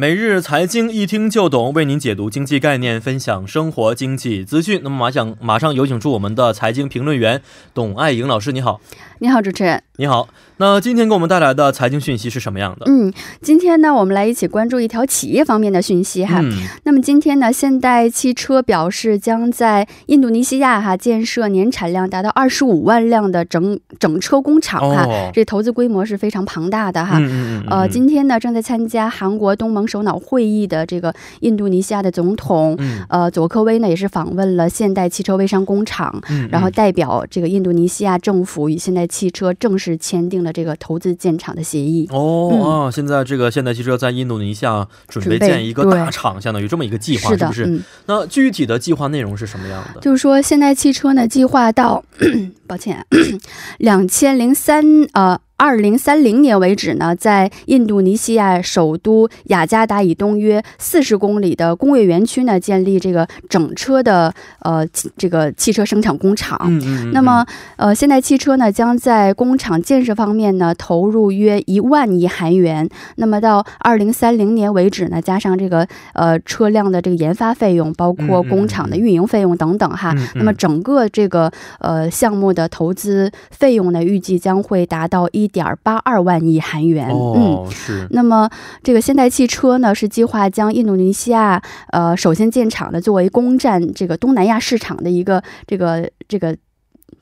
每日财经一听就懂，为您解读经济概念，分享生活经济资讯。那么马上马上有请出我们的财经评论员董爱颖老师，你好。你好，主持人。你好。那今天给我们带来的财经讯息是什么样的？嗯，今天呢，我们来一起关注一条企业方面的讯息哈。那么今天呢，现代汽车表示将在印度尼西亚哈建设年产量达到二十五万辆的整整车工厂哈。这投资规模是非常庞大的哈。嗯嗯呃，今天呢，正在参加韩国东盟首脑会议的这个印度尼西亚的总统呃佐科威呢，也是访问了现代汽车微商工厂，然后代表这个印度尼西亚政府与现代汽车正式签订了。这个投资建厂的协议哦，现在这个现代汽车在印度尼西亚准备建一个大厂，相当于这么一个计划，是不是？那具体的计划内容是什么样的？就是说，现代汽车呢，计划到，抱歉，两千零三呃。二零三零年为止呢，在印度尼西亚首都雅加达以东约四十公里的工业园区呢，建立这个整车的呃这个汽车生产工厂。嗯嗯。那么呃，现代汽车呢，将在工厂建设方面呢，投入约一万亿韩元。那么到二零三零年为止呢，加上这个呃车辆的这个研发费用，包括工厂的运营费用等等哈。那么整个这个呃项目的投资费用呢，预计将会达到一。点八二万亿韩元，嗯，是。那么，这个现代汽车呢，是计划将印度尼西亚呃首先建厂的作为攻占这个东南亚市场的一个这个这个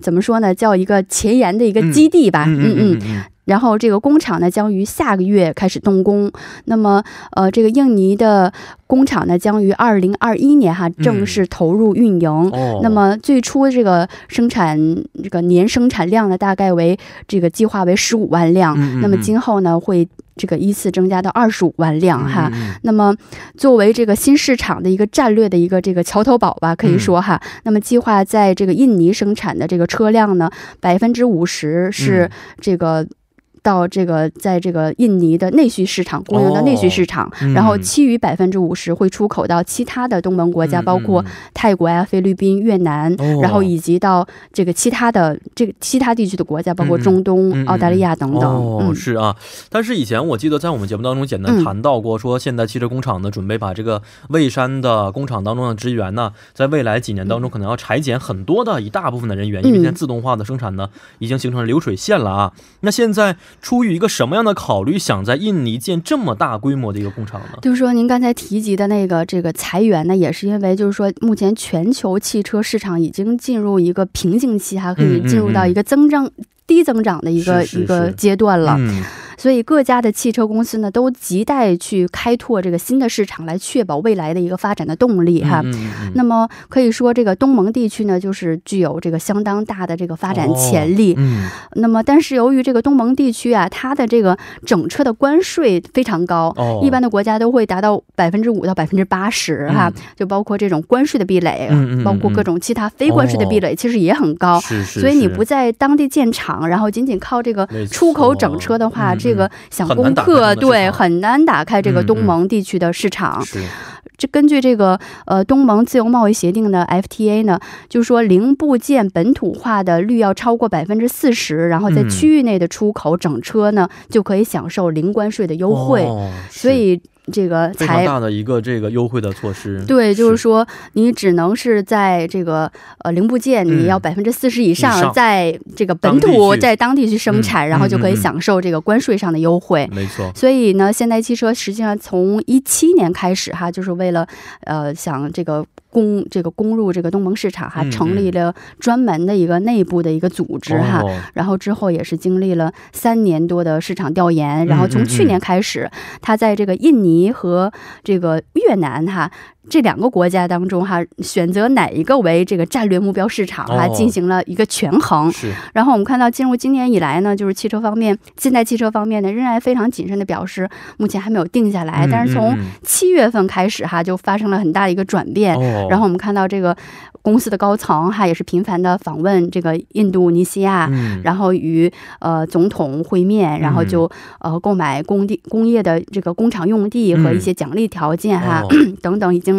怎么说呢？叫一个前沿的一个基地吧，嗯嗯。然后这个工厂呢，将于下个月开始动工。那么，呃，这个印尼的工厂呢，将于二零二一年哈正式投入运营。哦。那么最初这个生产这个年生产量呢，大概为这个计划为十五万辆。嗯。那么今后呢，会这个依次增加到二十五万辆哈。嗯。那么作为这个新市场的一个战略的一个这个桥头堡吧，可以说哈。那么计划在这个印尼生产的这个车辆呢，百分之五十是这个。到这个，在这个印尼的内需市场供应的内需市场，然后其余百分之五十会出口到其他的东盟国家，包括泰国呀、菲律宾、越南，然后以及到这个其他的这个其他地区的国家，包括中东、澳大利亚等等。哦，是啊。但是以前我记得在我们节目当中简单谈到过，说现代汽车工厂呢准备把这个蔚山的工厂当中的职员呢，在未来几年当中可能要裁减很多的一大部分的人员，因为现在自动化的生产呢已经形成了流水线了啊。那现在。出于一个什么样的考虑，想在印尼建这么大规模的一个工厂呢？就是说，您刚才提及的那个这个裁员呢，也是因为就是说，目前全球汽车市场已经进入一个瓶颈期，还可以进入到一个增长低增长的一个一个阶段了。所以各家的汽车公司呢，都亟待去开拓这个新的市场，来确保未来的一个发展的动力哈。那么可以说，这个东盟地区呢，就是具有这个相当大的这个发展潜力。那么，但是由于这个东盟地区啊，它的这个整车的关税非常高，一般的国家都会达到百分之五到百分之八十哈，就包括这种关税的壁垒，包括各种其他非关税的壁垒，其实也很高。所以你不在当地建厂，然后仅仅靠这个出口整车的话。这个想攻克对很难打开这个东盟地区的市场。这根据这个呃东盟自由贸易协定的 FTA 呢，就是说零部件本土化的率要超过百分之四十，然后在区域内的出口整车呢就可以享受零关税的优惠。所以。这个非常大的一个这个优惠的措施，对，就是说你只能是在这个呃零部件你要百分之四十以上，在这个本土在当地去生产，然后就可以享受这个关税上的优惠。没错。所以呢，现代汽车实际上从一七年开始哈，就是为了呃想这个。攻这个攻入这个东盟市场，哈成立了专门的一个内部的一个组织哈，然后之后也是经历了三年多的市场调研，然后从去年开始，他在这个印尼和这个越南哈。这两个国家当中哈，选择哪一个为这个战略目标市场哈，进行了一个权衡。是。然后我们看到，进入今年以来呢，就是汽车方面，现代汽车方面呢，仍然非常谨慎的表示，目前还没有定下来。但是从七月份开始哈，就发生了很大的一个转变。然后我们看到这个公司的高层哈，也是频繁的访问这个印度尼西亚，然后与呃总统会面，然后就呃购买工地工业的这个工厂用地和一些奖励条件哈 等等，已经。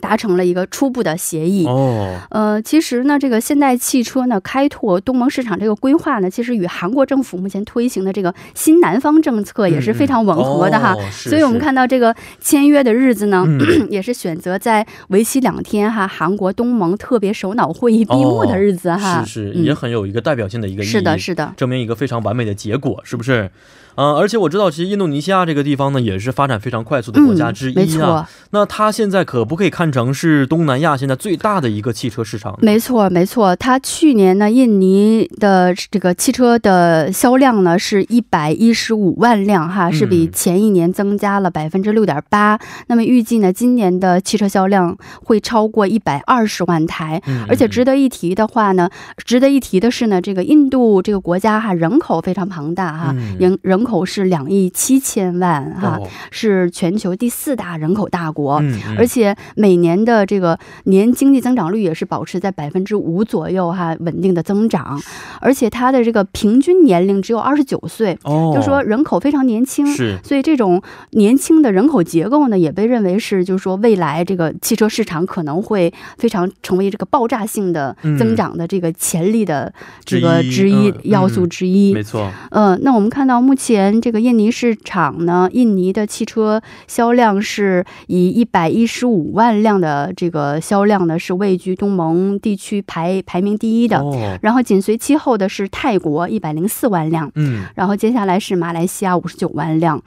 达成了一个初步的协议。哦，呃，其实呢，这个现代汽车呢开拓东盟市场这个规划呢，其实与韩国政府目前推行的这个新南方政策也是非常吻合的哈。所以我们看到这个签约的日子呢，也是选择在为期两天哈，韩国东盟特别首脑会议闭幕的日子哈，是是，也很有一个代表性的一个意义，是的，是的，证明一个非常完美的结果，是不是？嗯，而且我知道，其实印度尼西亚这个地方呢，也是发展非常快速的国家之一啊。没错，那它现在可不可以看成是东南亚现在最大的一个汽车市场？没错，没错。它去年呢，印尼的这个汽车的销量呢，是一百一十五万辆，哈，是比前一年增加了百分之六点八。那么预计呢，今年的汽车销量会超过一百二十万台。而且值得一提的话呢，值得一提的是呢，这个印度这个国家哈，人口非常庞大哈，人人。人口是两亿七千万哈，是全球第四大人口大国，而且每年的这个年经济增长率也是保持在百分之五左右哈，稳定的增长，而且它的这个平均年龄只有二十九岁，就说人口非常年轻，是，所以这种年轻的人口结构呢，也被认为是就是说未来这个汽车市场可能会非常成为这个爆炸性的增长的这个潜力的这个之一要素之一，没错，嗯，那我们看到目前。前这个印尼市场呢，印尼的汽车销量是以一百一十五万辆的这个销量呢，是位居东盟地区排排名第一的。然后紧随其后的是泰国一百零四万辆，嗯，然后接下来是马来西亚五十九万辆。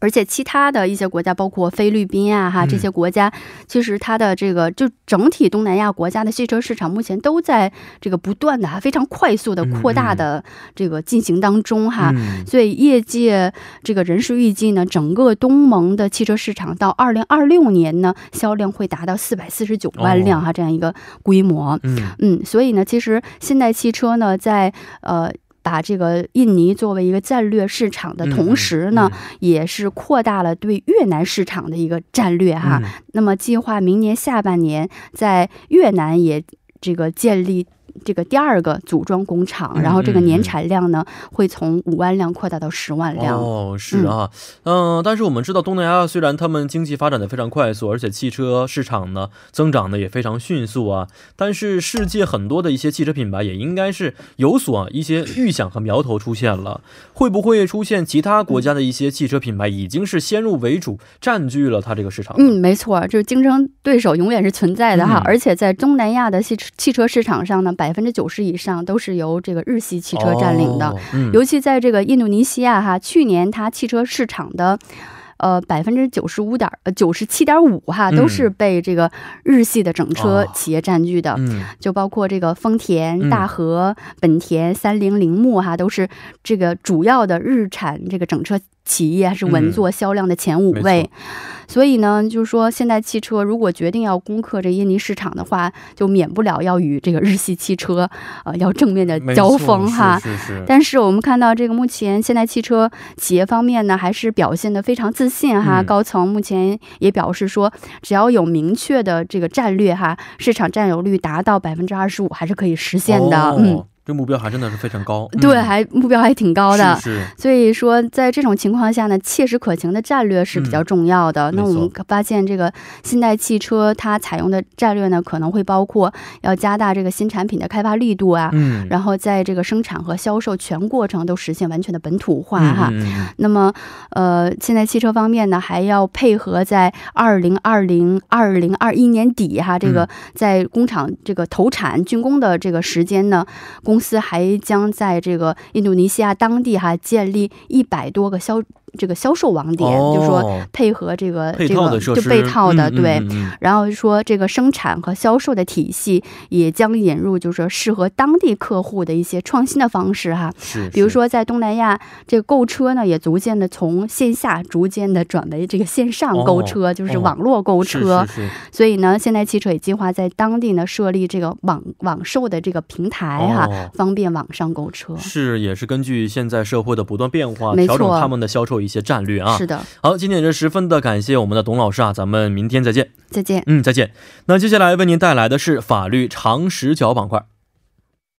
而且其他的一些国家，包括菲律宾啊，哈这些国家，其实它的这个就整体东南亚国家的汽车市场，目前都在这个不断的哈非常快速的扩大的这个进行当中哈。所以业界这个人士预计呢，整个东盟的汽车市场到二零二六年呢，销量会达到四百四十九万辆哈这样一个规模。嗯嗯，所以呢，其实现代汽车呢，在呃。把这个印尼作为一个战略市场的同时呢，也是扩大了对越南市场的一个战略哈。那么计划明年下半年在越南也这个建立。这个第二个组装工厂，然后这个年产量呢会从五万辆扩大到十万辆。哦，是啊，嗯，但是我们知道东南亚虽然他们经济发展的非常快速，而且汽车市场呢增长的也非常迅速啊，但是世界很多的一些汽车品牌也应该是有所一些预想和苗头出现了，会不会出现其他国家的一些汽车品牌已经是先入为主占据了它这个市场？嗯，没错，就是竞争对手永远是存在的哈，而且在东南亚的汽汽车市场上呢。百分之九十以上都是由这个日系汽车占领的，尤其在这个印度尼西亚哈，去年它汽车市场的呃百分之九十五点呃九十七点五哈都是被这个日系的整车企业占据的，就包括这个丰田、大和、本田、三菱、铃木哈都是这个主要的日产这个整车。企业还是稳坐销量的前五位，所以呢，就是说，现代汽车如果决定要攻克这印尼市场的话，就免不了要与这个日系汽车呃要正面的交锋哈。是是。但是我们看到这个目前现代汽车企业方面呢，还是表现的非常自信哈。高层目前也表示说，只要有明确的这个战略哈，市场占有率达到百分之二十五还是可以实现的。嗯。这目标还真的是非常高，对，还目标还挺高的，是。所以说，在这种情况下呢，切实可行的战略是比较重要的。那我们发现，这个现代汽车它采用的战略呢，可能会包括要加大这个新产品的开发力度啊，嗯，然后在这个生产和销售全过程都实现完全的本土化哈。那么，呃，现代汽车方面呢，还要配合在二零二零二零二一年底哈，这个在工厂这个投产竣工的这个时间呢。公司还将在这个印度尼西亚当地哈建立一百多个销这个销售网点，哦就说配合这个这个就配套的、嗯对。然后说这个生产和销售的体系也将引入，就是说适合当地客户的一些创新的方式哈。是，比如说在东南亚，这个购车呢也逐渐的从线下逐渐的转为这个线上购车，就是网络购车。哦是是是所以呢，现代汽车也计划在当地呢设立这个网网售的这个平台哈，哦方便网上购车。是，也是根据现在社会的不断变化，没错调整他们的销售一些战略啊。是的，好，今天也是十分的感谢我们的董老师啊，咱们明天再见。再见。嗯，再见。那接下来为您带来的是法律常识角板块。